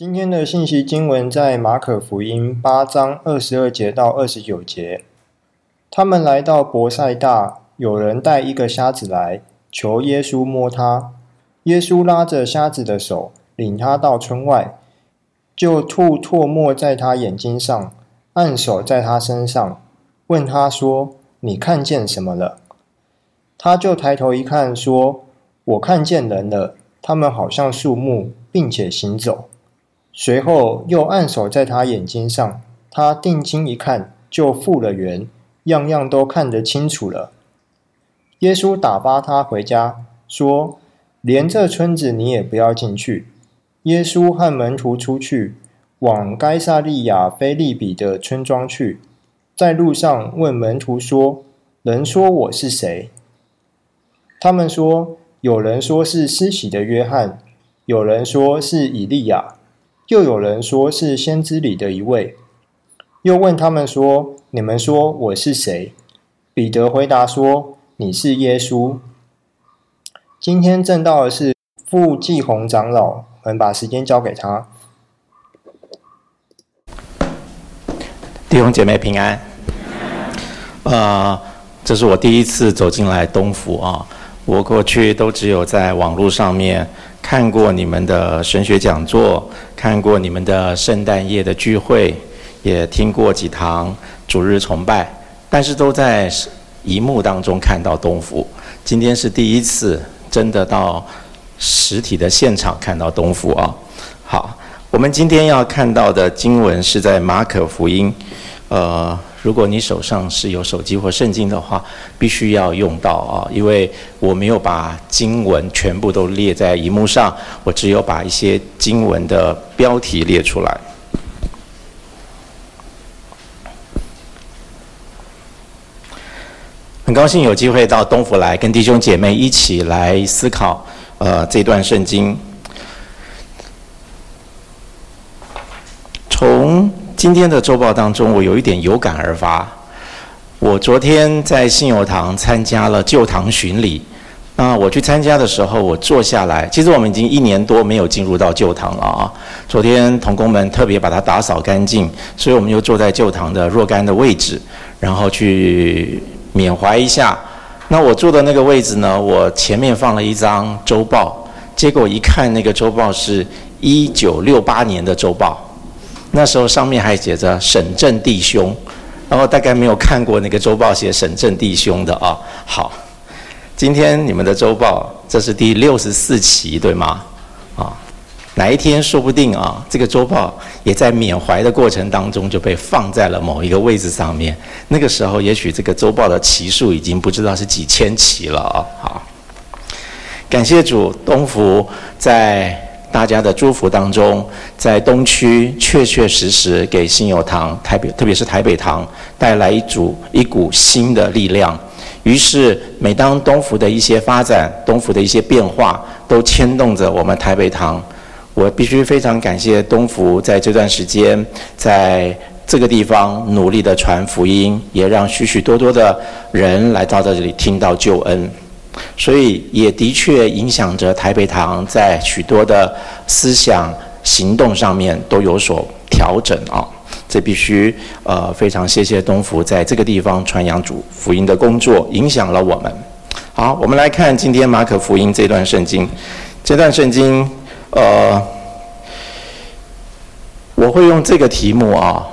今天的信息经文在马可福音八章二十二节到二十九节。他们来到伯赛大，有人带一个瞎子来，求耶稣摸他。耶稣拉着瞎子的手，领他到村外，就吐唾沫在他眼睛上，按手在他身上，问他说：“你看见什么了？”他就抬头一看，说：“我看见人了，他们好像树木，并且行走。”随后又按手在他眼睛上，他定睛一看，就复了原，样样都看得清楚了。耶稣打发他回家，说：“连这村子你也不要进去。”耶稣和门徒出去，往该撒利亚腓立比的村庄去，在路上问门徒说：“人说我是谁？”他们说：“有人说是施洗的约翰，有人说是以利亚。”又有人说是先知里的一位，又问他们说：“你们说我是谁？”彼得回答说：“你是耶稣。”今天证道的是傅继红长老，我们把时间交给他。弟兄姐妹平安。呃，这是我第一次走进来东福啊，我过去都只有在网络上面。看过你们的神学讲座，看过你们的圣诞夜的聚会，也听过几堂主日崇拜，但是都在荧幕当中看到东福。今天是第一次真的到实体的现场看到东福啊！好，我们今天要看到的经文是在马可福音，呃。如果你手上是有手机或圣经的话，必须要用到啊，因为我没有把经文全部都列在荧幕上，我只有把一些经文的标题列出来。很高兴有机会到东福来，跟弟兄姐妹一起来思考呃这段圣经，从。今天的周报当中，我有一点有感而发。我昨天在信友堂参加了旧堂巡礼。那我去参加的时候，我坐下来，其实我们已经一年多没有进入到旧堂了啊。昨天同工们特别把它打扫干净，所以我们就坐在旧堂的若干的位置，然后去缅怀一下。那我坐的那个位置呢，我前面放了一张周报，结果一看那个周报是一九六八年的周报。那时候上面还写着沈正弟兄，然后大概没有看过那个周报写沈正弟兄的啊。好，今天你们的周报这是第六十四期对吗？啊，哪一天说不定啊，这个周报也在缅怀的过程当中就被放在了某一个位置上面。那个时候也许这个周报的期数已经不知道是几千期了啊。好，感谢主，东福在。大家的祝福当中，在东区确确实实给新友堂台北，特别是台北堂带来一组一股新的力量。于是，每当东福的一些发展，东福的一些变化，都牵动着我们台北堂。我必须非常感谢东福在这段时间，在这个地方努力的传福音，也让许许多多的人来到这里听到救恩。所以也的确影响着台北堂在许多的思想行动上面都有所调整啊，这必须呃非常谢谢东福在这个地方传扬主福音的工作，影响了我们。好，我们来看今天马可福音这段圣经，这段圣经呃，我会用这个题目啊，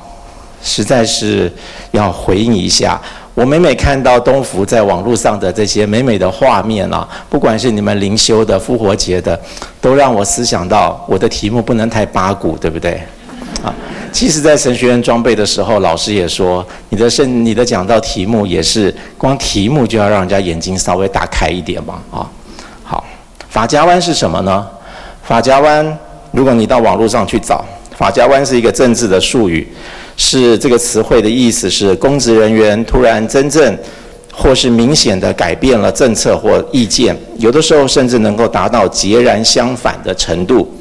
实在是要回应一下。我每每看到东福在网络上的这些美美的画面啊，不管是你们灵修的、复活节的，都让我思想到我的题目不能太八股，对不对？啊，其实，在神学院装备的时候，老师也说，你的圣、你的讲道题目也是光题目就要让人家眼睛稍微打开一点嘛，啊，好，法家湾是什么呢？法家湾，如果你到网络上去找，法家湾是一个政治的术语。是这个词汇的意思是，公职人员突然真正或是明显的改变了政策或意见，有的时候甚至能够达到截然相反的程度。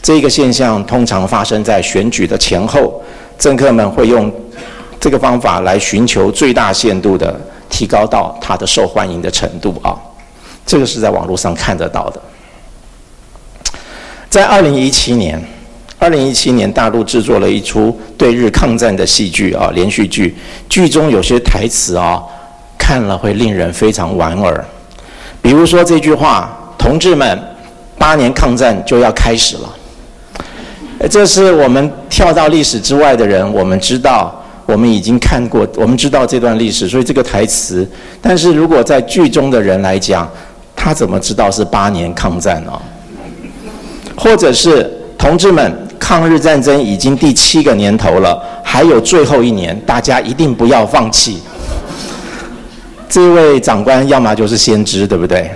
这个现象通常发生在选举的前后，政客们会用这个方法来寻求最大限度的提高到他的受欢迎的程度啊。这个是在网络上看得到的。在二零一七年。二零一七年，大陆制作了一出对日抗战的戏剧啊，连续剧，剧中有些台词啊，看了会令人非常莞尔。比如说这句话：“同志们，八年抗战就要开始了。”这是我们跳到历史之外的人，我们知道，我们已经看过，我们知道这段历史，所以这个台词。但是如果在剧中的人来讲，他怎么知道是八年抗战呢？或者是同志们？抗日战争已经第七个年头了，还有最后一年，大家一定不要放弃。这位长官要么就是先知，对不对？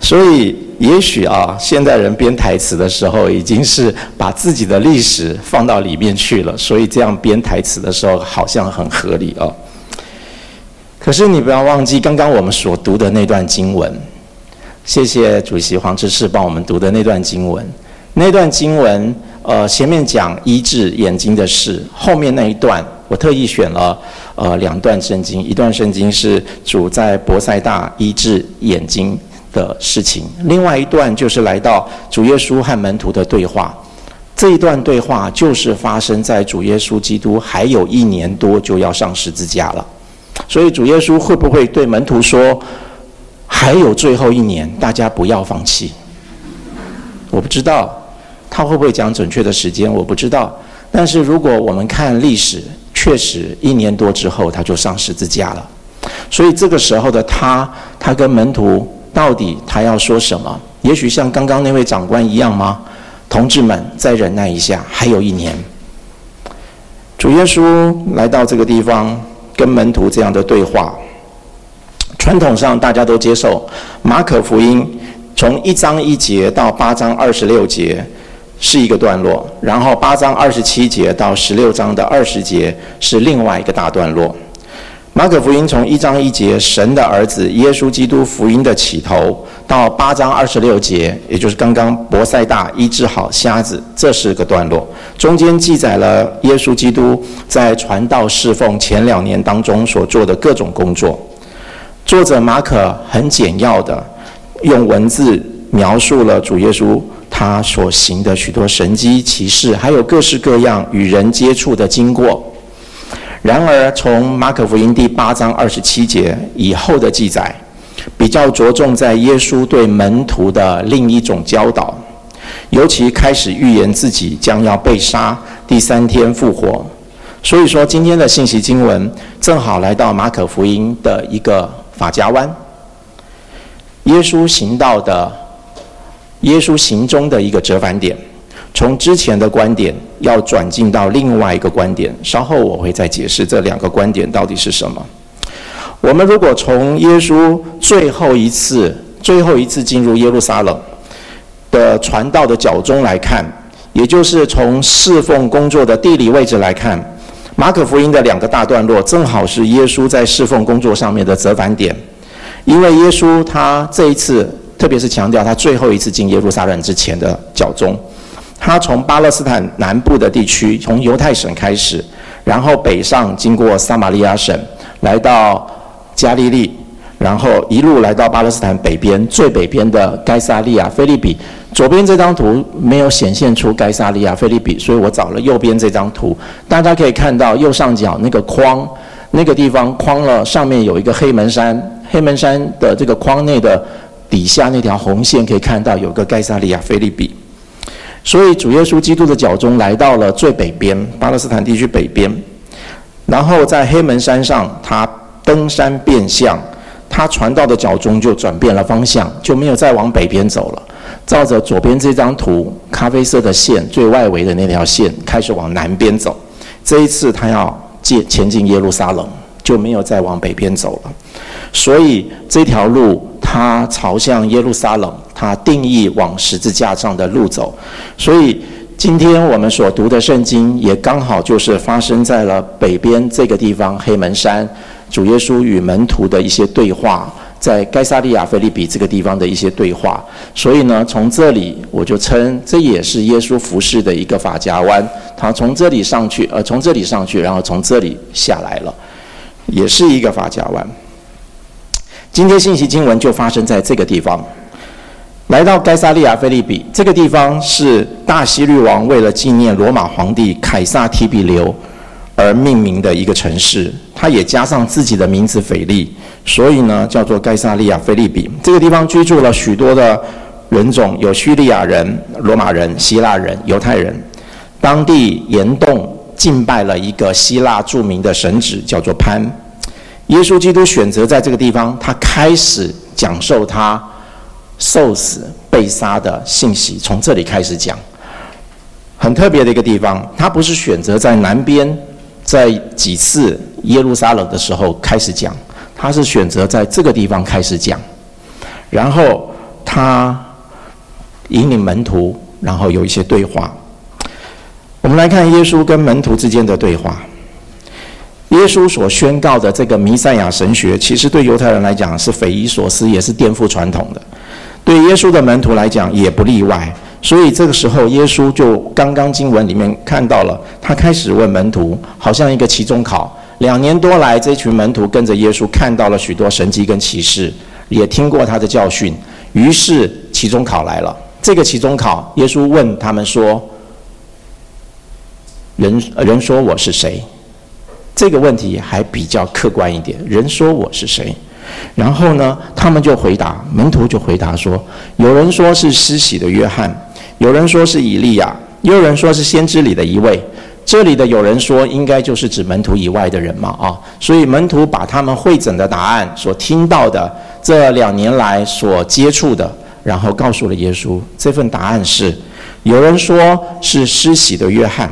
所以，也许啊，现代人编台词的时候，已经是把自己的历史放到里面去了，所以这样编台词的时候，好像很合理哦。可是你不要忘记，刚刚我们所读的那段经文，谢谢主席黄执事帮我们读的那段经文。那段经文，呃，前面讲医治眼睛的事，后面那一段我特意选了，呃，两段圣经，一段圣经是主在伯赛大医治眼睛的事情，另外一段就是来到主耶稣和门徒的对话。这一段对话就是发生在主耶稣基督还有一年多就要上十字架了，所以主耶稣会不会对门徒说，还有最后一年，大家不要放弃？我不知道。他会不会讲准确的时间？我不知道。但是如果我们看历史，确实一年多之后他就上十字架了。所以这个时候的他，他跟门徒到底他要说什么？也许像刚刚那位长官一样吗？同志们，再忍耐一下，还有一年。主耶稣来到这个地方，跟门徒这样的对话。传统上大家都接受马可福音从一章一节到八章二十六节。是一个段落，然后八章二十七节到十六章的二十节是另外一个大段落。马可福音从一章一节神的儿子耶稣基督福音的起头，到八章二十六节，也就是刚刚伯赛大医治好瞎子，这是个段落。中间记载了耶稣基督在传道侍奉前两年当中所做的各种工作。作者马可很简要的用文字描述了主耶稣。他所行的许多神迹奇事，还有各式各样与人接触的经过。然而，从马可福音第八章二十七节以后的记载，比较着重在耶稣对门徒的另一种教导，尤其开始预言自己将要被杀，第三天复活。所以说，今天的信息经文正好来到马可福音的一个法家湾，耶稣行道的。耶稣行中的一个折返点，从之前的观点要转进到另外一个观点，稍后我会再解释这两个观点到底是什么。我们如果从耶稣最后一次、最后一次进入耶路撒冷的传道的脚中来看，也就是从侍奉工作的地理位置来看，马可福音的两个大段落正好是耶稣在侍奉工作上面的折返点，因为耶稣他这一次。特别是强调他最后一次进耶路撒冷之前的脚踪，他从巴勒斯坦南部的地区，从犹太省开始，然后北上经过撒玛利亚省，来到加利利，然后一路来到巴勒斯坦北边最北边的该撒利亚菲利比。左边这张图没有显现出该撒利亚菲利比，所以我找了右边这张图，大家可以看到右上角那个框，那个地方框了，上面有一个黑门山，黑门山的这个框内的。底下那条红线可以看到有个盖撒利亚菲利比，所以主耶稣基督的脚踪来到了最北边巴勒斯坦地区北边，然后在黑门山上他登山变相，他传道的脚踪就转变了方向，就没有再往北边走了，照着左边这张图咖啡色的线最外围的那条线开始往南边走，这一次他要进前进耶路撒冷，就没有再往北边走了，所以这条路。它朝向耶路撒冷，它定义往十字架上的路走，所以今天我们所读的圣经也刚好就是发生在了北边这个地方黑门山，主耶稣与门徒的一些对话，在该撒利亚菲利比这个地方的一些对话，所以呢，从这里我就称这也是耶稣服饰的一个法夹弯，他从这里上去，呃，从这里上去，然后从这里下来了，也是一个发夹弯。今天信息经文就发生在这个地方。来到该萨利亚菲利比这个地方，是大希律王为了纪念罗马皇帝凯撒提比留而命名的一个城市，他也加上自己的名字腓力，所以呢叫做该萨利亚菲利比。这个地方居住了许多的人种，有叙利亚人、罗马人、希腊人、犹太人。当地岩洞敬拜了一个希腊著名的神祇，叫做潘。耶稣基督选择在这个地方，他开始讲授他受死、被杀的信息，从这里开始讲。很特别的一个地方，他不是选择在南边。在几次耶路撒冷的时候开始讲，他是选择在这个地方开始讲，然后他引领门徒，然后有一些对话。我们来看耶稣跟门徒之间的对话。耶稣所宣告的这个弥赛亚神学，其实对犹太人来讲是匪夷所思，也是颠覆传统的；对耶稣的门徒来讲也不例外。所以这个时候，耶稣就刚刚经文里面看到了，他开始问门徒，好像一个期中考。两年多来，这群门徒跟着耶稣看到了许多神迹跟奇事，也听过他的教训。于是期中考来了。这个期中考，耶稣问他们说：“人人说我是谁？”这个问题还比较客观一点。人说我是谁？然后呢，他们就回答，门徒就回答说：“有人说是施洗的约翰。”有人说是以利亚，也有人说是先知里的一位。这里的有人说，应该就是指门徒以外的人嘛，啊，所以门徒把他们会诊的答案、所听到的这两年来所接触的，然后告诉了耶稣。这份答案是：有人说是施洗的约翰。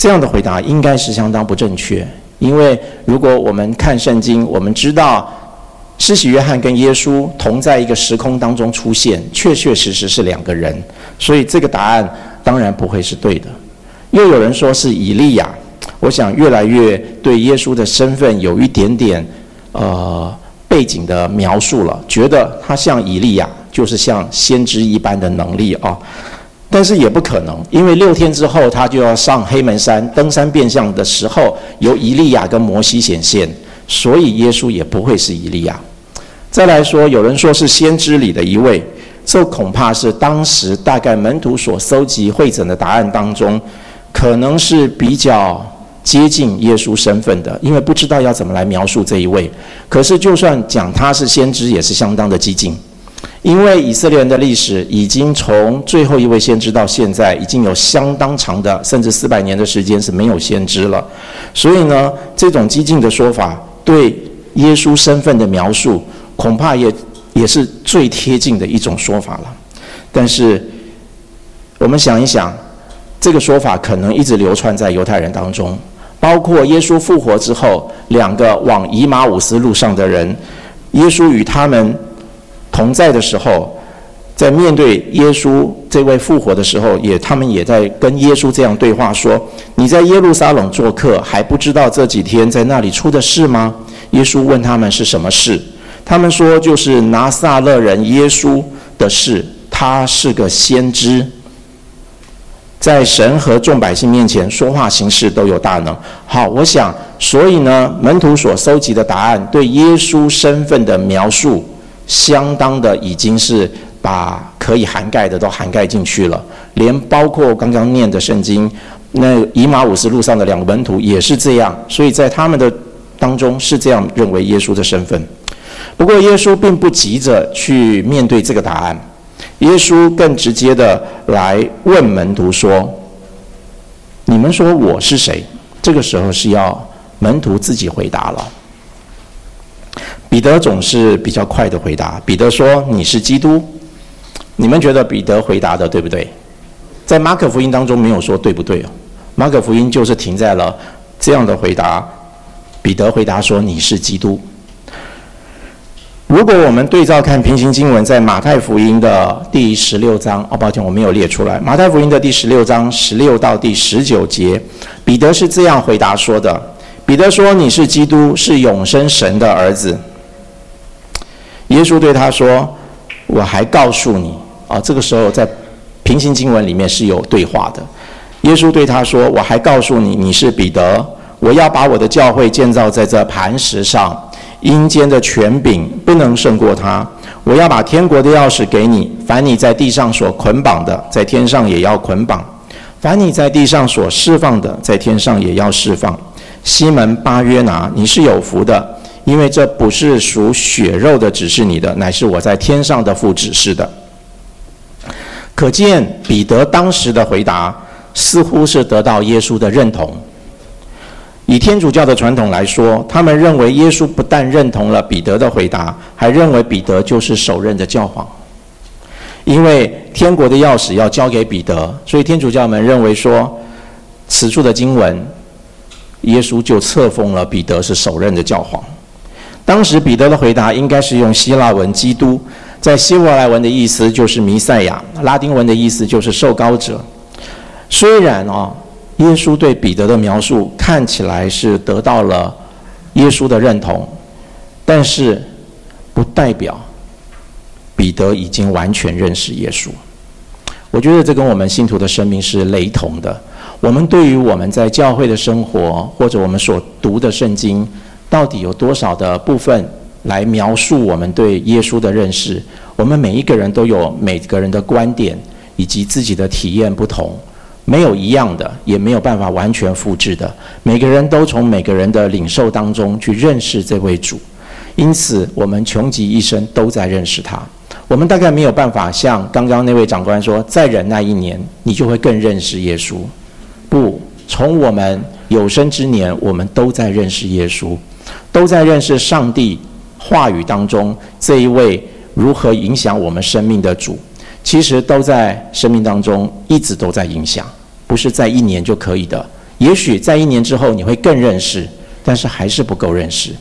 这样的回答应该是相当不正确，因为如果我们看圣经，我们知道。施洗约翰跟耶稣同在一个时空当中出现，确确实实是两个人，所以这个答案当然不会是对的。又有人说是以利亚，我想越来越对耶稣的身份有一点点呃背景的描述了，觉得他像以利亚，就是像先知一般的能力啊。但是也不可能，因为六天之后他就要上黑门山登山变相的时候，由以利亚跟摩西显现，所以耶稣也不会是以利亚。再来说，有人说是先知里的一位，这恐怕是当时大概门徒所搜集汇整的答案当中，可能是比较接近耶稣身份的，因为不知道要怎么来描述这一位。可是就算讲他是先知，也是相当的激进，因为以色列人的历史已经从最后一位先知到现在，已经有相当长的，甚至四百年的时间是没有先知了。所以呢，这种激进的说法对耶稣身份的描述。恐怕也也是最贴近的一种说法了，但是我们想一想，这个说法可能一直流传在犹太人当中，包括耶稣复活之后，两个往以马忤斯路上的人，耶稣与他们同在的时候，在面对耶稣这位复活的时候，也他们也在跟耶稣这样对话说：“你在耶路撒冷做客，还不知道这几天在那里出的事吗？”耶稣问他们是什么事。他们说，就是拿撒勒人耶稣的事，他是个先知，在神和众百姓面前说话行事都有大能。好，我想，所以呢，门徒所收集的答案对耶稣身份的描述，相当的已经是把可以涵盖的都涵盖进去了，连包括刚刚念的圣经，那以马五斯路上的两个门徒也是这样，所以在他们的当中是这样认为耶稣的身份。不过，耶稣并不急着去面对这个答案，耶稣更直接的来问门徒说：“你们说我是谁？”这个时候是要门徒自己回答了。彼得总是比较快的回答，彼得说：“你是基督。”你们觉得彼得回答的对不对？在马可福音当中没有说对不对哦，马可福音就是停在了这样的回答。彼得回答说：“你是基督。”如果我们对照看平行经文，在马太福音的第十六章，哦，抱歉，我没有列出来。马太福音的第十六章十六到第十九节，彼得是这样回答说的：彼得说：“你是基督，是永生神的儿子。”耶稣对他说：“我还告诉你，啊，这个时候在平行经文里面是有对话的。耶稣对他说：我还告诉你，你是彼得，我要把我的教会建造在这磐石上。”阴间的权柄不能胜过他。我要把天国的钥匙给你，凡你在地上所捆绑的，在天上也要捆绑；凡你在地上所释放的，在天上也要释放。西门巴约拿，你是有福的，因为这不是属血肉的指示你的，乃是我在天上的父指示的。可见彼得当时的回答，似乎是得到耶稣的认同。以天主教的传统来说，他们认为耶稣不但认同了彼得的回答，还认为彼得就是首任的教皇。因为天国的钥匙要交给彼得，所以天主教们认为说，此处的经文，耶稣就册封了彼得是首任的教皇。当时彼得的回答应该是用希腊文“基督”，在希伯来文的意思就是弥赛亚，拉丁文的意思就是受膏者。虽然啊。耶稣对彼得的描述看起来是得到了耶稣的认同，但是不代表彼得已经完全认识耶稣。我觉得这跟我们信徒的生命是雷同的。我们对于我们在教会的生活，或者我们所读的圣经，到底有多少的部分来描述我们对耶稣的认识？我们每一个人都有每个人的观点以及自己的体验不同。没有一样的，也没有办法完全复制的。每个人都从每个人的领受当中去认识这位主，因此我们穷极一生都在认识他。我们大概没有办法像刚刚那位长官说，再忍耐一年，你就会更认识耶稣。不，从我们有生之年，我们都在认识耶稣，都在认识上帝话语当中这一位如何影响我们生命的主。其实都在生命当中一直都在影响。不是在一年就可以的，也许在一年之后你会更认识，但是还是不够认识。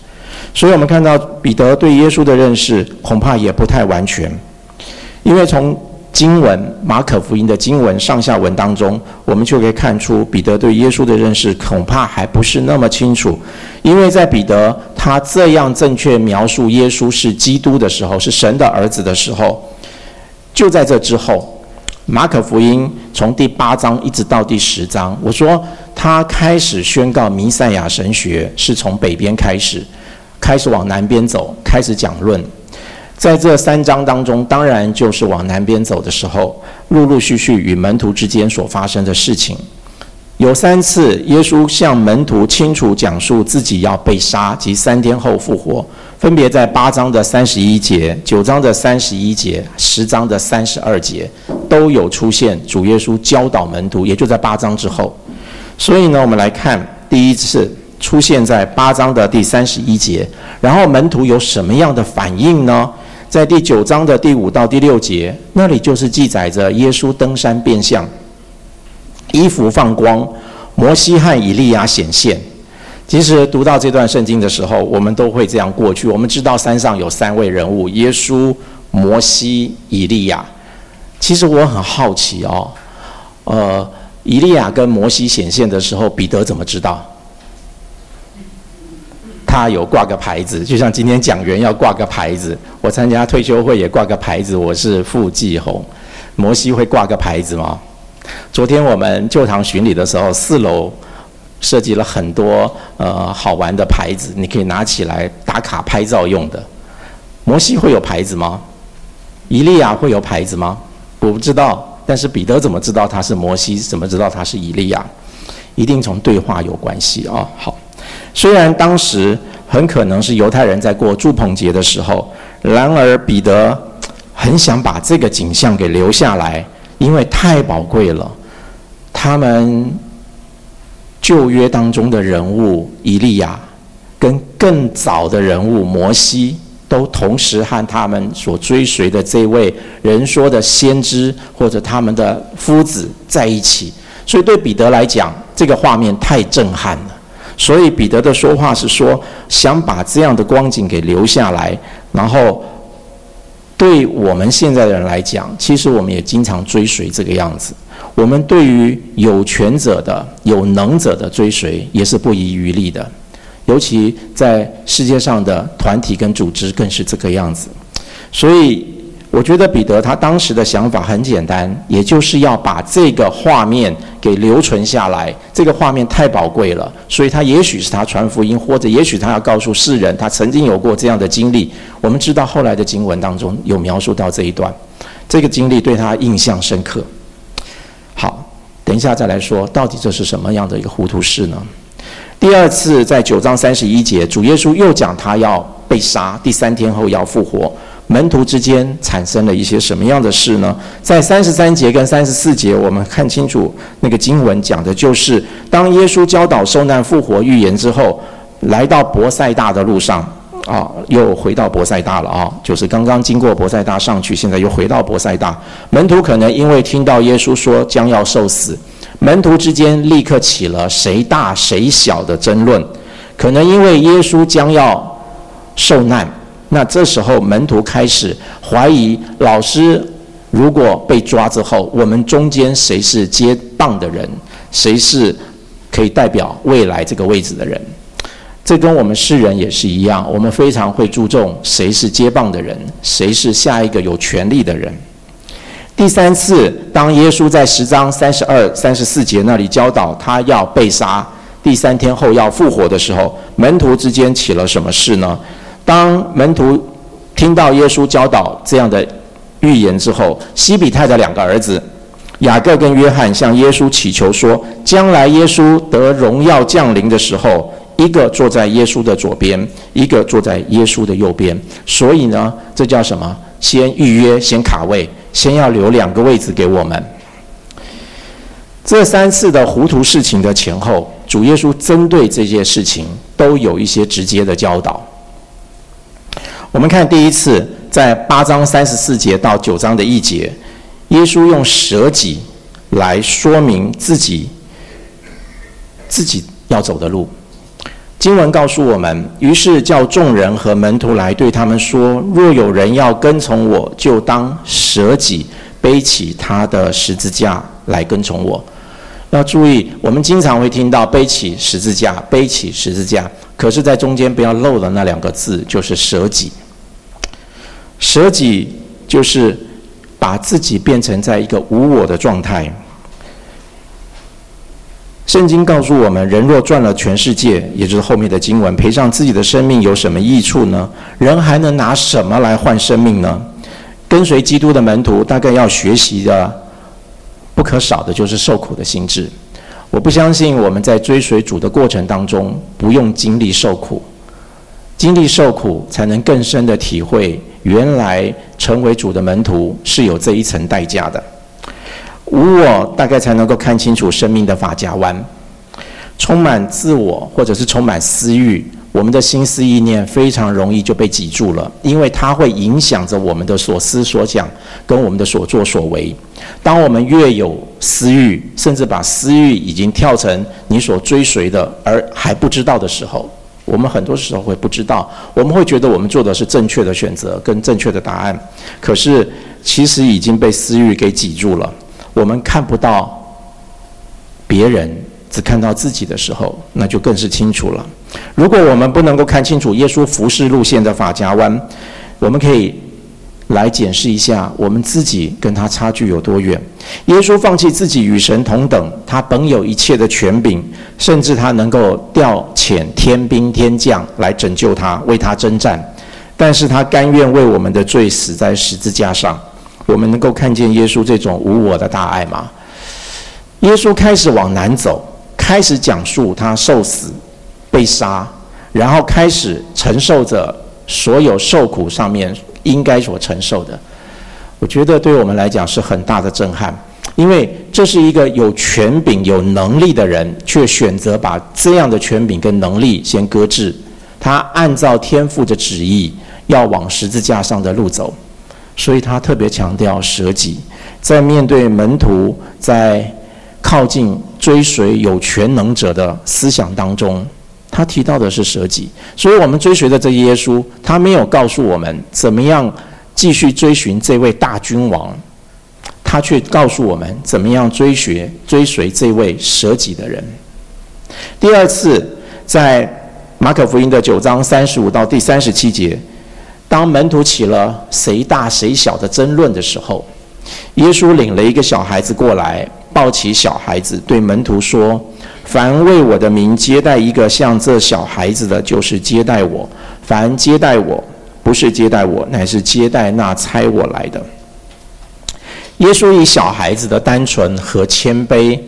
所以我们看到彼得对耶稣的认识恐怕也不太完全，因为从经文马可福音的经文上下文当中，我们就可以看出彼得对耶稣的认识恐怕还不是那么清楚。因为在彼得他这样正确描述耶稣是基督的时候，是神的儿子的时候，就在这之后。马可福音从第八章一直到第十章，我说他开始宣告弥赛亚神学是从北边开始，开始往南边走，开始讲论。在这三章当中，当然就是往南边走的时候，陆陆续续与门徒之间所发生的事情。有三次，耶稣向门徒清楚讲述自己要被杀及三天后复活，分别在八章的三十一节、九章的三十一节、十章的三十二节都有出现。主耶稣教导门徒，也就在八章之后。所以呢，我们来看第一次出现在八章的第三十一节，然后门徒有什么样的反应呢？在第九章的第五到第六节，那里就是记载着耶稣登山变相。衣服放光，摩西和以利亚显现。其实读到这段圣经的时候，我们都会这样过去。我们知道山上有三位人物：耶稣、摩西、以利亚。其实我很好奇哦，呃，以利亚跟摩西显现的时候，彼得怎么知道？他有挂个牌子，就像今天讲员要挂个牌子。我参加退休会也挂个牌子，我是傅继红。摩西会挂个牌子吗？昨天我们旧堂巡礼的时候，四楼设计了很多呃好玩的牌子，你可以拿起来打卡拍照用的。摩西会有牌子吗？以利亚会有牌子吗？我不知道。但是彼得怎么知道他是摩西？怎么知道他是以利亚？一定从对话有关系啊。好，虽然当时很可能是犹太人在过住棚节的时候，然而彼得很想把这个景象给留下来。因为太宝贵了，他们旧约当中的人物以利亚，跟更早的人物摩西，都同时和他们所追随的这位人说的先知或者他们的夫子在一起，所以对彼得来讲，这个画面太震撼了。所以彼得的说话是说，想把这样的光景给留下来，然后。对我们现在的人来讲，其实我们也经常追随这个样子。我们对于有权者的、有能者的追随，也是不遗余力的。尤其在世界上的团体跟组织，更是这个样子。所以，我觉得彼得他当时的想法很简单，也就是要把这个画面给留存下来。这个画面太宝贵了，所以他也许是他传福音，或者也许他要告诉世人，他曾经有过这样的经历。我们知道后来的经文当中有描述到这一段，这个经历对他印象深刻。好，等一下再来说，到底这是什么样的一个糊涂事呢？第二次在九章三十一节，主耶稣又讲他要被杀，第三天后要复活。门徒之间产生了一些什么样的事呢？在三十三节跟三十四节，我们看清楚那个经文讲的就是，当耶稣教导受难复活预言之后，来到伯赛大的路上，啊，又回到伯赛大了啊，就是刚刚经过伯赛大上去，现在又回到伯赛大。门徒可能因为听到耶稣说将要受死，门徒之间立刻起了谁大谁小的争论，可能因为耶稣将要受难。那这时候，门徒开始怀疑老师，如果被抓之后，我们中间谁是接棒的人，谁是可以代表未来这个位置的人？这跟我们世人也是一样，我们非常会注重谁是接棒的人，谁是下一个有权力的人。第三次，当耶稣在十章三十二、三十四节那里教导他要被杀，第三天后要复活的时候，门徒之间起了什么事呢？当门徒听到耶稣教导这样的预言之后，西比泰的两个儿子雅各跟约翰向耶稣祈求说：将来耶稣得荣耀降临的时候，一个坐在耶稣的左边，一个坐在耶稣的右边。所以呢，这叫什么？先预约，先卡位，先要留两个位置给我们。这三次的糊涂事情的前后，主耶稣针对这些事情都有一些直接的教导。我们看第一次，在八章三十四节到九章的一节，耶稣用舍己来说明自己自己要走的路。经文告诉我们，于是叫众人和门徒来对他们说：若有人要跟从我，就当舍己，背起他的十字架来跟从我。要注意，我们经常会听到背起十字架，背起十字架。可是，在中间不要漏了那两个字，就是舍己。舍己就是把自己变成在一个无我的状态。圣经告诉我们，人若赚了全世界，也就是后面的经文，赔上自己的生命有什么益处呢？人还能拿什么来换生命呢？跟随基督的门徒，大概要学习的不可少的就是受苦的心志。我不相信我们在追随主的过程当中不用经历受苦，经历受苦才能更深的体会，原来成为主的门徒是有这一层代价的。无我大概才能够看清楚生命的法家湾，充满自我或者是充满私欲。我们的心思意念非常容易就被挤住了，因为它会影响着我们的所思所想跟我们的所作所为。当我们越有私欲，甚至把私欲已经跳成你所追随的，而还不知道的时候，我们很多时候会不知道，我们会觉得我们做的是正确的选择跟正确的答案，可是其实已经被私欲给挤住了。我们看不到别人。只看到自己的时候，那就更是清楚了。如果我们不能够看清楚耶稣服事路线的法夹弯，我们可以来检视一下我们自己跟他差距有多远。耶稣放弃自己与神同等，他本有一切的权柄，甚至他能够调遣天兵天将来拯救他，为他征战，但是他甘愿为我们的罪死在十字架上。我们能够看见耶稣这种无我的大爱吗？耶稣开始往南走。开始讲述他受死、被杀，然后开始承受着所有受苦上面应该所承受的。我觉得对我们来讲是很大的震撼，因为这是一个有权柄、有能力的人，却选择把这样的权柄跟能力先搁置。他按照天父的旨意要往十字架上的路走，所以他特别强调舍己，在面对门徒，在靠近。追随有权能者的思想当中，他提到的是舍己，所以我们追随的这耶稣，他没有告诉我们怎么样继续追寻这位大君王，他却告诉我们怎么样追随追随这位舍己的人。第二次，在马可福音的九章三十五到第三十七节，当门徒起了谁大谁小的争论的时候，耶稣领了一个小孩子过来。抱起小孩子，对门徒说：“凡为我的名接待一个像这小孩子的，就是接待我；凡接待我，不是接待我，乃是接待那差我来的。”耶稣以小孩子的单纯和谦卑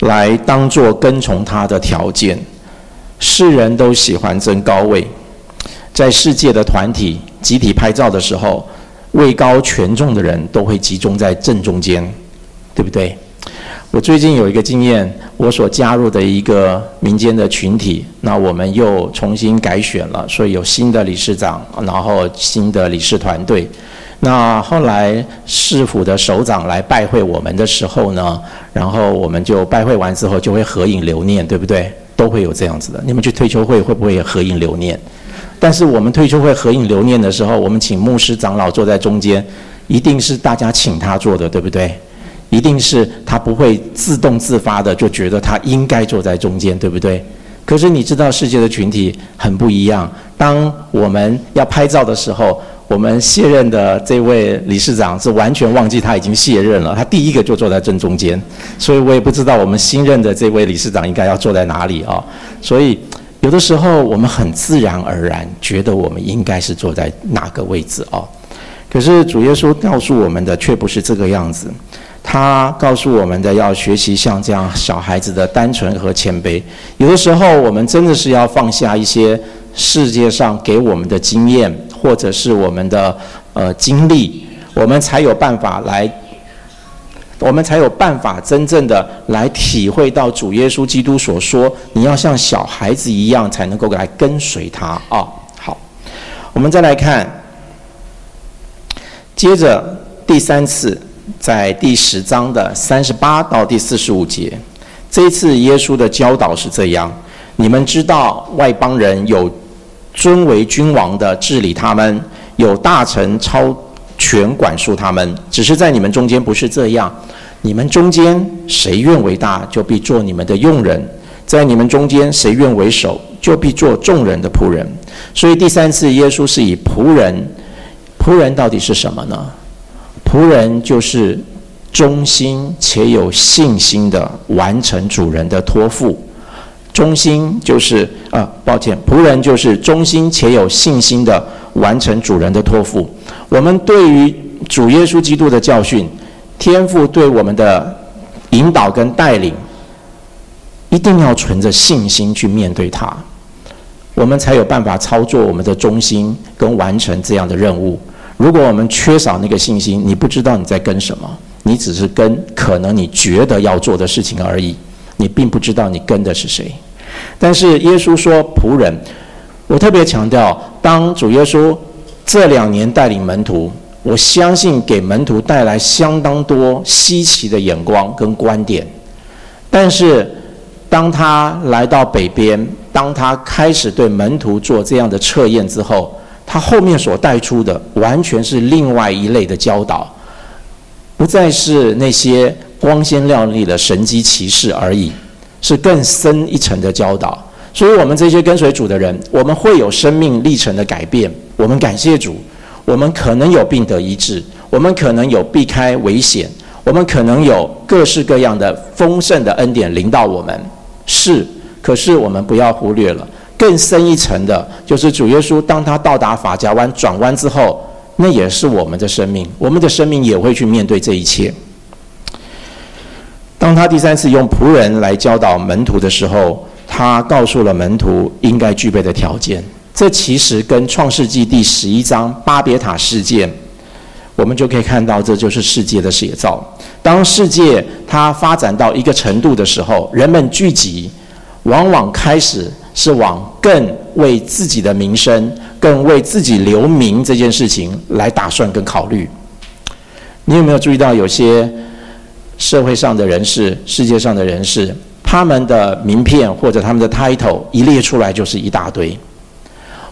来当作跟从他的条件。世人都喜欢争高位，在世界的团体集体拍照的时候，位高权重的人都会集中在正中间，对不对？我最近有一个经验，我所加入的一个民间的群体，那我们又重新改选了，所以有新的理事长，然后新的理事团队。那后来市府的首长来拜会我们的时候呢，然后我们就拜会完之后就会合影留念，对不对？都会有这样子的。你们去退休会会不会也合影留念？但是我们退休会合影留念的时候，我们请牧师长老坐在中间，一定是大家请他坐的，对不对？一定是他不会自动自发的就觉得他应该坐在中间，对不对？可是你知道世界的群体很不一样。当我们要拍照的时候，我们卸任的这位理事长是完全忘记他已经卸任了，他第一个就坐在正中间，所以我也不知道我们新任的这位理事长应该要坐在哪里啊。所以有的时候我们很自然而然觉得我们应该是坐在哪个位置啊，可是主耶稣告诉我们的却不是这个样子。他告诉我们的要学习像这样小孩子的单纯和谦卑。有的时候，我们真的是要放下一些世界上给我们的经验，或者是我们的呃经历，我们才有办法来，我们才有办法真正的来体会到主耶稣基督所说，你要像小孩子一样，才能够来跟随他啊、好，我们再来看，接着第三次。在第十章的三十八到第四十五节，这一次耶稣的教导是这样：你们知道外邦人有尊为君王的治理他们，有大臣超权管束他们。只是在你们中间不是这样。你们中间谁愿为大，就必做你们的用人；在你们中间谁愿为首，就必做众人的仆人。所以第三次耶稣是以仆人，仆人到底是什么呢？仆人就是忠心且有信心的完成主人的托付。忠心就是啊，抱歉，仆人就是忠心且有信心的完成主人的托付。我们对于主耶稣基督的教训，天父对我们的引导跟带领，一定要存着信心去面对他，我们才有办法操作我们的忠心跟完成这样的任务。如果我们缺少那个信心，你不知道你在跟什么，你只是跟可能你觉得要做的事情而已，你并不知道你跟的是谁。但是耶稣说仆人，我特别强调，当主耶稣这两年带领门徒，我相信给门徒带来相当多稀奇的眼光跟观点。但是当他来到北边，当他开始对门徒做这样的测验之后，他后面所带出的完全是另外一类的教导，不再是那些光鲜亮丽的神迹奇事而已，是更深一层的教导。所以，我们这些跟随主的人，我们会有生命历程的改变。我们感谢主，我们可能有病得医治，我们可能有避开危险，我们可能有各式各样的丰盛的恩典临到我们。是，可是我们不要忽略了。更深一层的，就是主耶稣，当他到达法夹湾转弯之后，那也是我们的生命，我们的生命也会去面对这一切。当他第三次用仆人来教导门徒的时候，他告诉了门徒应该具备的条件。这其实跟创世纪第十一章巴别塔事件，我们就可以看到，这就是世界的写照。当世界它发展到一个程度的时候，人们聚集，往往开始。是往更为自己的名声、更为自己留名这件事情来打算跟考虑。你有没有注意到，有些社会上的人士、世界上的人士，他们的名片或者他们的 title 一列出来就是一大堆。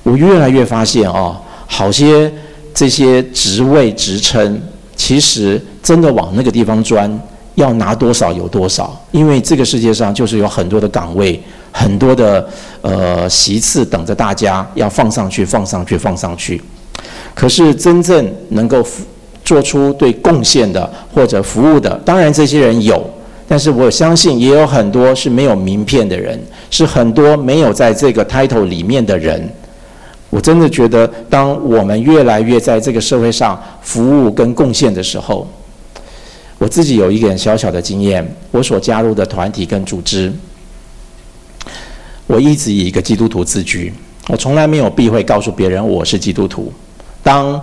我越来越发现哦，好些这些职位职称，其实真的往那个地方钻，要拿多少有多少，因为这个世界上就是有很多的岗位。很多的呃席次等着大家要放上去，放上去，放上去。可是真正能够做出对贡献的或者服务的，当然这些人有，但是我相信也有很多是没有名片的人，是很多没有在这个 title 里面的人。我真的觉得，当我们越来越在这个社会上服务跟贡献的时候，我自己有一点小小的经验，我所加入的团体跟组织，我一直以一个基督徒自居，我从来没有避讳告诉别人我是基督徒。当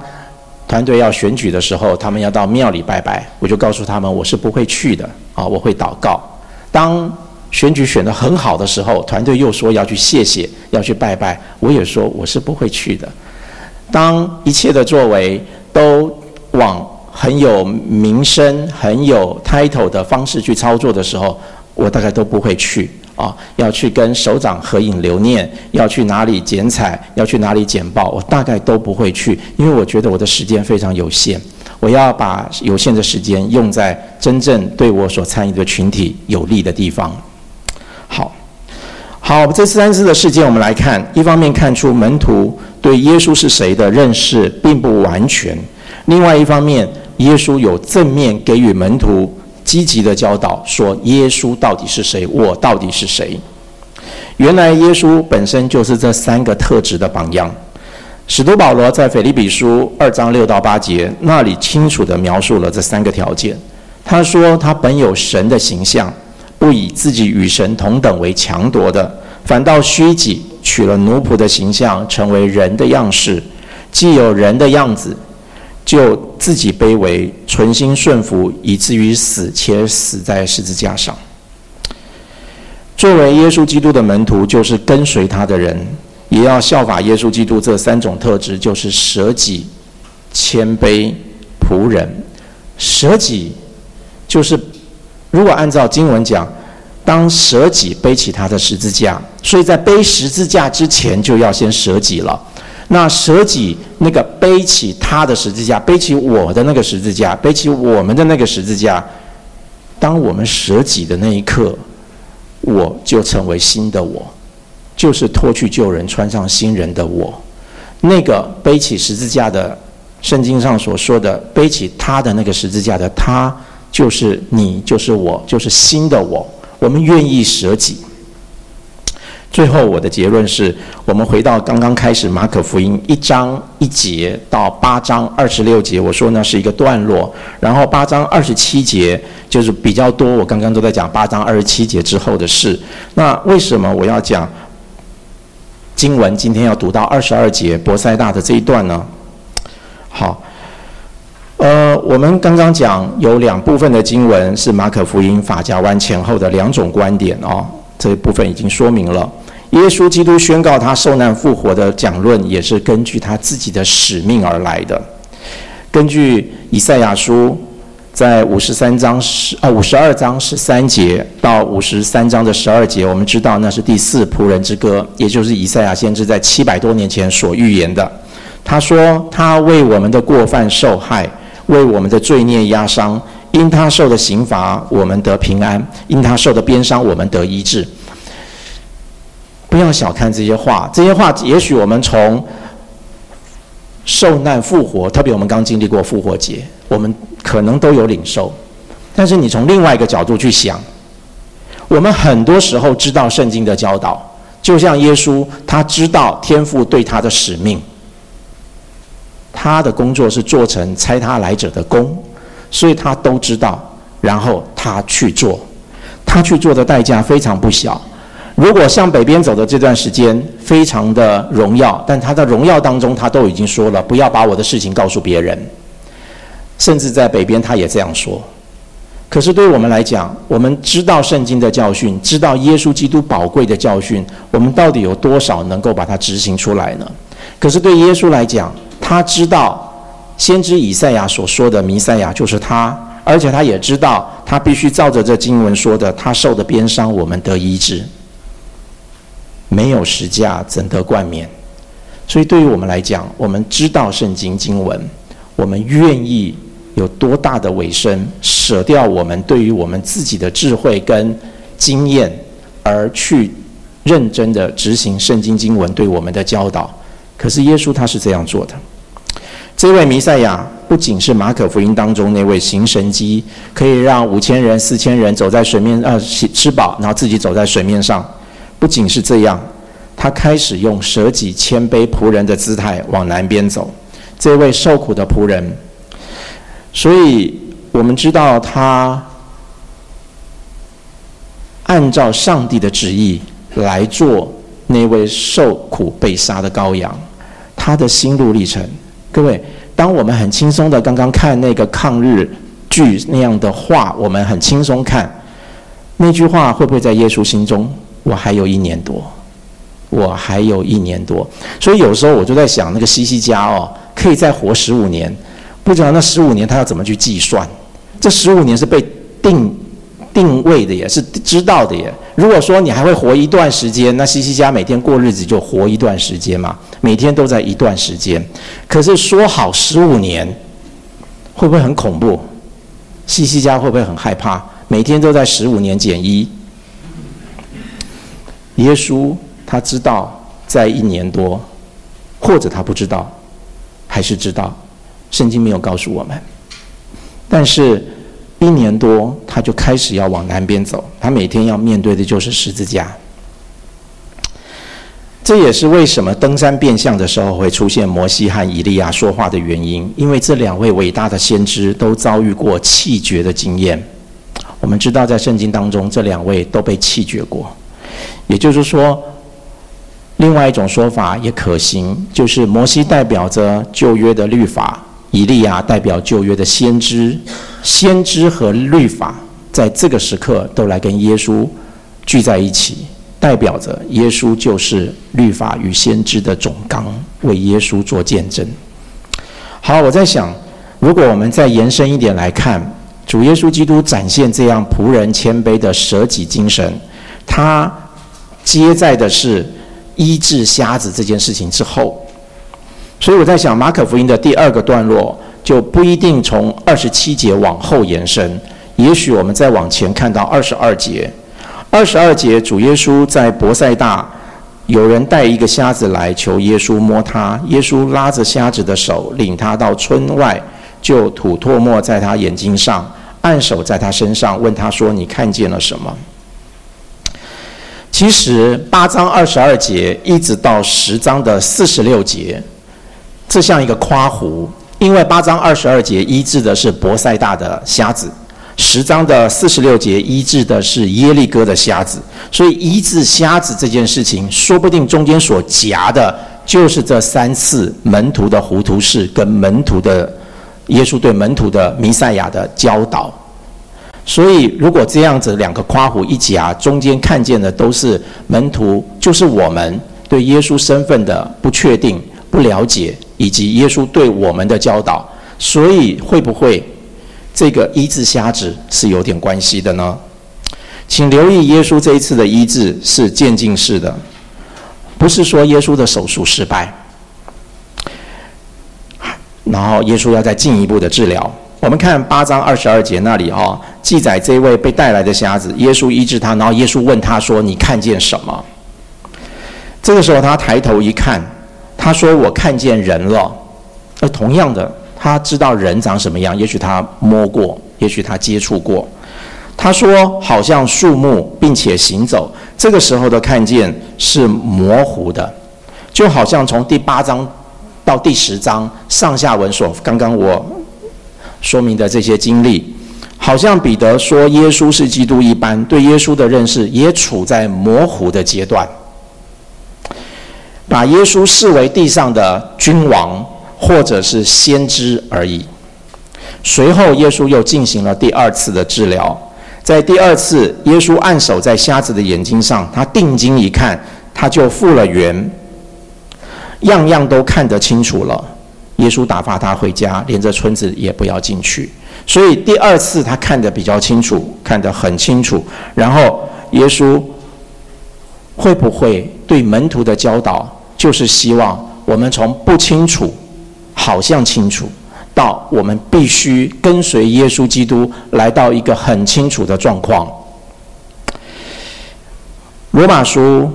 团队要选举的时候，他们要到庙里拜拜，我就告诉他们我是不会去的啊，我会祷告。当选举选得很好的时候，团队又说要去谢谢，要去拜拜，我也说我是不会去的。当一切的作为都往很有名声、很有 title 的方式去操作的时候，我大概都不会去啊。要去跟首长合影留念，要去哪里剪彩，要去哪里简报，我大概都不会去，因为我觉得我的时间非常有限，我要把有限的时间用在真正对我所参与的群体有利的地方。好，好，这三次的事件，我们来看。一方面看出门徒对耶稣是谁的认识并不完全；另外一方面，耶稣有正面给予门徒积极的教导，说耶稣到底是谁，我到底是谁。原来耶稣本身就是这三个特质的榜样。使徒保罗在腓立比书二章六到八节那里清楚地描述了这三个条件。他说他本有神的形象。不以自己与神同等为强夺的，反倒虚己，取了奴仆的形象，成为人的样式。既有人的样子，就自己卑微，存心顺服，以至于死，且死在十字架上。作为耶稣基督的门徒，就是跟随他的人，也要效法耶稣基督这三种特质，就是舍己、谦卑、仆人。舍己，就是。如果按照经文讲，当舍己背起他的十字架，所以在背十字架之前就要先舍己了。那舍己那个背起他的十字架，背起我的那个十字架，背起我们的那个十字架，当我们舍己的那一刻，我就成为新的我，就是脱去旧人，穿上新人的我。那个背起十字架的，圣经上所说的背起他的那个十字架的他。就是你，就是我，就是新的我。我们愿意舍己。最后，我的结论是我们回到刚刚开始马可福音一章一节到八章二十六节，我说那是一个段落。然后八章二十七节就是比较多，我刚刚都在讲八章二十七节之后的事。那为什么我要讲经文？今天要读到二十二节博塞大的这一段呢？好。呃，我们刚刚讲有两部分的经文是马可福音法家湾前后的两种观点哦，这一部分已经说明了。耶稣基督宣告他受难复活的讲论，也是根据他自己的使命而来的。根据以赛亚书在五十三章十啊五十二章十三节到五十三章的十二节，我们知道那是第四仆人之歌，也就是以赛亚先知在七百多年前所预言的。他说：“他为我们的过犯受害。”为我们的罪孽压伤，因他受的刑罚，我们得平安；因他受的鞭伤，我们得医治。不要小看这些话，这些话也许我们从受难复活，特别我们刚经历过复活节，我们可能都有领受。但是你从另外一个角度去想，我们很多时候知道圣经的教导，就像耶稣，他知道天父对他的使命。他的工作是做成差他来者的工，所以他都知道，然后他去做，他去做的代价非常不小。如果向北边走的这段时间非常的荣耀，但他的荣耀当中，他都已经说了，不要把我的事情告诉别人。甚至在北边，他也这样说。可是对我们来讲，我们知道圣经的教训，知道耶稣基督宝贵的教训，我们到底有多少能够把它执行出来呢？可是对耶稣来讲，他知道先知以赛亚所说的弥赛亚就是他，而且他也知道他必须照着这经文说的，他受的鞭伤，我们得医治。没有十架怎得冠冕？所以对于我们来讲，我们知道圣经经文，我们愿意有多大的委身，舍掉我们对于我们自己的智慧跟经验，而去认真的执行圣经经文对我们的教导。可是耶稣他是这样做的。这位弥赛亚不仅是马可福音当中那位行神迹，可以让五千人、四千人走在水面，呃，吃饱，然后自己走在水面上。不仅是这样，他开始用舍己谦卑仆人的姿态往南边走。这位受苦的仆人，所以我们知道他按照上帝的旨意来做那位受苦被杀的羔羊，他的心路历程。各位，当我们很轻松的刚刚看那个抗日剧那样的话，我们很轻松看那句话，会不会在耶稣心中？我还有一年多，我还有一年多。所以有时候我就在想，那个西西家哦，可以再活十五年，不知道那十五年他要怎么去计算？这十五年是被定定位的，也是知道的耶。如果说你还会活一段时间，那西西家每天过日子就活一段时间嘛。每天都在一段时间，可是说好十五年，会不会很恐怖？西西家会不会很害怕？每天都在十五年减一。耶稣他知道在一年多，或者他不知道，还是知道，圣经没有告诉我们。但是一年多，他就开始要往南边走，他每天要面对的就是十字架。这也是为什么登山变相的时候会出现摩西和以利亚说话的原因，因为这两位伟大的先知都遭遇过气绝的经验。我们知道，在圣经当中，这两位都被气绝过。也就是说，另外一种说法也可行，就是摩西代表着旧约的律法，以利亚代表旧约的先知，先知和律法在这个时刻都来跟耶稣聚在一起。代表着耶稣就是律法与先知的总纲，为耶稣做见证。好，我在想，如果我们再延伸一点来看，主耶稣基督展现这样仆人谦卑的舍己精神，他接在的是医治瞎子这件事情之后。所以我在想，马可福音的第二个段落就不一定从二十七节往后延伸，也许我们再往前看到二十二节。二十二节，主耶稣在伯赛大，有人带一个瞎子来求耶稣摸他，耶稣拉着瞎子的手，领他到村外，就吐唾沫在他眼睛上，按手在他身上，问他说：“你看见了什么？”其实八章二十二节一直到十章的四十六节，这像一个夸胡，因为八章二十二节医治的是伯赛大的瞎子。十章的四十六节医治的是耶利哥的瞎子，所以医治瞎子这件事情，说不定中间所夹的就是这三次门徒的糊涂事跟门徒的耶稣对门徒的弥赛亚的教导。所以如果这样子两个夸胡一夹，中间看见的都是门徒，就是我们对耶稣身份的不确定、不了解，以及耶稣对我们的教导。所以会不会？这个医治瞎子是有点关系的呢，请留意耶稣这一次的医治是渐进式的，不是说耶稣的手术失败，然后耶稣要再进一步的治疗。我们看八章二十二节那里哈，记载这位被带来的瞎子，耶稣医治他，然后耶稣问他说：“你看见什么？”这个时候他抬头一看，他说：“我看见人了。”而同样的。他知道人长什么样，也许他摸过，也许他接触过。他说好像树木，并且行走。这个时候的看见是模糊的，就好像从第八章到第十章上下文所刚刚我说明的这些经历，好像彼得说耶稣是基督一般，对耶稣的认识也处在模糊的阶段，把耶稣视为地上的君王。或者是先知而已。随后，耶稣又进行了第二次的治疗。在第二次，耶稣按手在瞎子的眼睛上，他定睛一看，他就复了原，样样都看得清楚了。耶稣打发他回家，连着村子也不要进去。所以第二次他看得比较清楚，看得很清楚。然后，耶稣会不会对门徒的教导，就是希望我们从不清楚。好像清楚，到我们必须跟随耶稣基督来到一个很清楚的状况。罗马书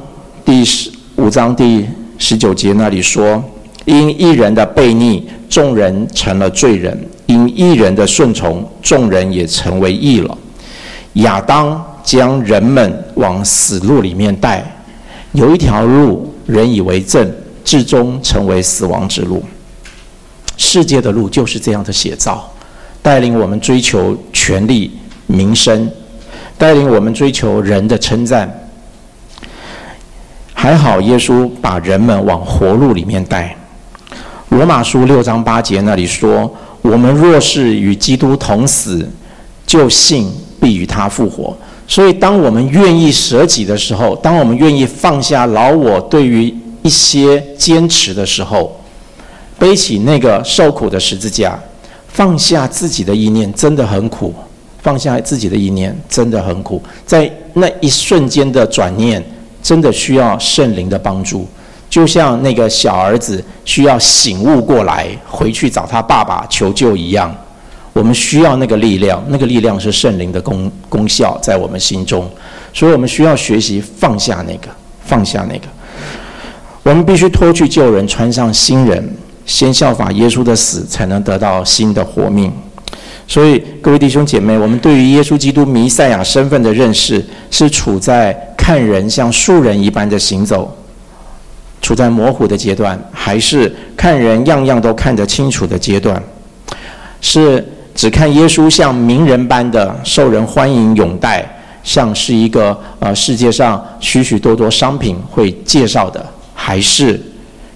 第十五章第十九节那里说：“因一人的悖逆，众人成了罪人；因一人的顺从，众人也成为义了。亚当将人们往死路里面带，有一条路，人以为正，至终成为死亡之路。世界的路就是这样的写照，带领我们追求权力、名声，带领我们追求人的称赞。还好，耶稣把人们往活路里面带。罗马书六章八节那里说：“我们若是与基督同死，就信必与他复活。”所以，当我们愿意舍己的时候，当我们愿意放下老我对于一些坚持的时候，背起那个受苦的十字架，放下自己的意念，真的很苦。放下自己的意念，真的很苦。在那一瞬间的转念，真的需要圣灵的帮助。就像那个小儿子需要醒悟过来，回去找他爸爸求救一样。我们需要那个力量，那个力量是圣灵的功功效在我们心中，所以我们需要学习放下那个，放下那个。我们必须脱去旧人，穿上新人，先效法耶稣的死，才能得到新的活命。所以，各位弟兄姐妹，我们对于耶稣基督弥赛亚身份的认识，是处在看人像树人一般的行走，处在模糊的阶段，还是看人样样都看得清楚的阶段？是？只看耶稣像名人般的受人欢迎拥戴，像是一个呃世界上许许多多商品会介绍的，还是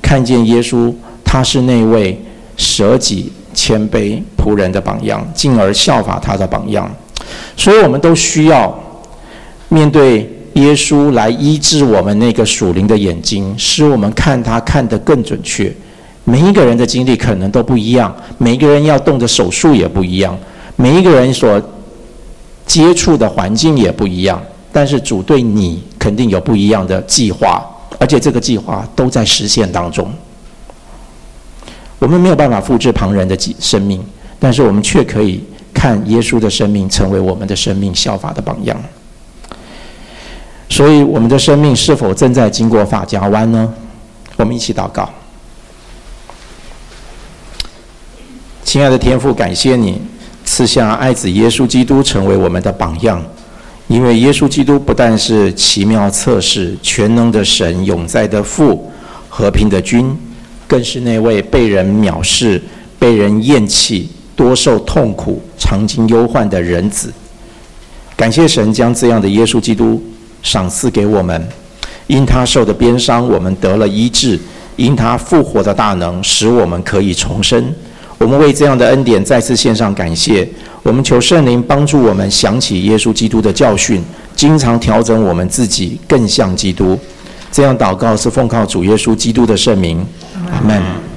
看见耶稣他是那位舍己谦卑仆人的榜样，进而效法他的榜样？所以我们都需要面对耶稣来医治我们那个属灵的眼睛，使我们看他看得更准确。每一个人的经历可能都不一样，每一个人要动的手术也不一样，每一个人所接触的环境也不一样。但是主对你肯定有不一样的计划，而且这个计划都在实现当中。我们没有办法复制旁人的生命，但是我们却可以看耶稣的生命成为我们的生命效法的榜样。所以，我们的生命是否正在经过发夹弯呢？我们一起祷告。亲爱的天父，感谢你赐下爱子耶稣基督成为我们的榜样，因为耶稣基督不但是奇妙测试、全能的神、永在的父、和平的君，更是那位被人藐视、被人厌弃、多受痛苦、常经忧患的人子。感谢神将这样的耶稣基督赏赐给我们，因他受的鞭伤，我们得了医治；因他复活的大能，使我们可以重生。我们为这样的恩典再次献上感谢。我们求圣灵帮助我们想起耶稣基督的教训，经常调整我们自己更像基督。这样祷告是奉靠主耶稣基督的圣名。阿门。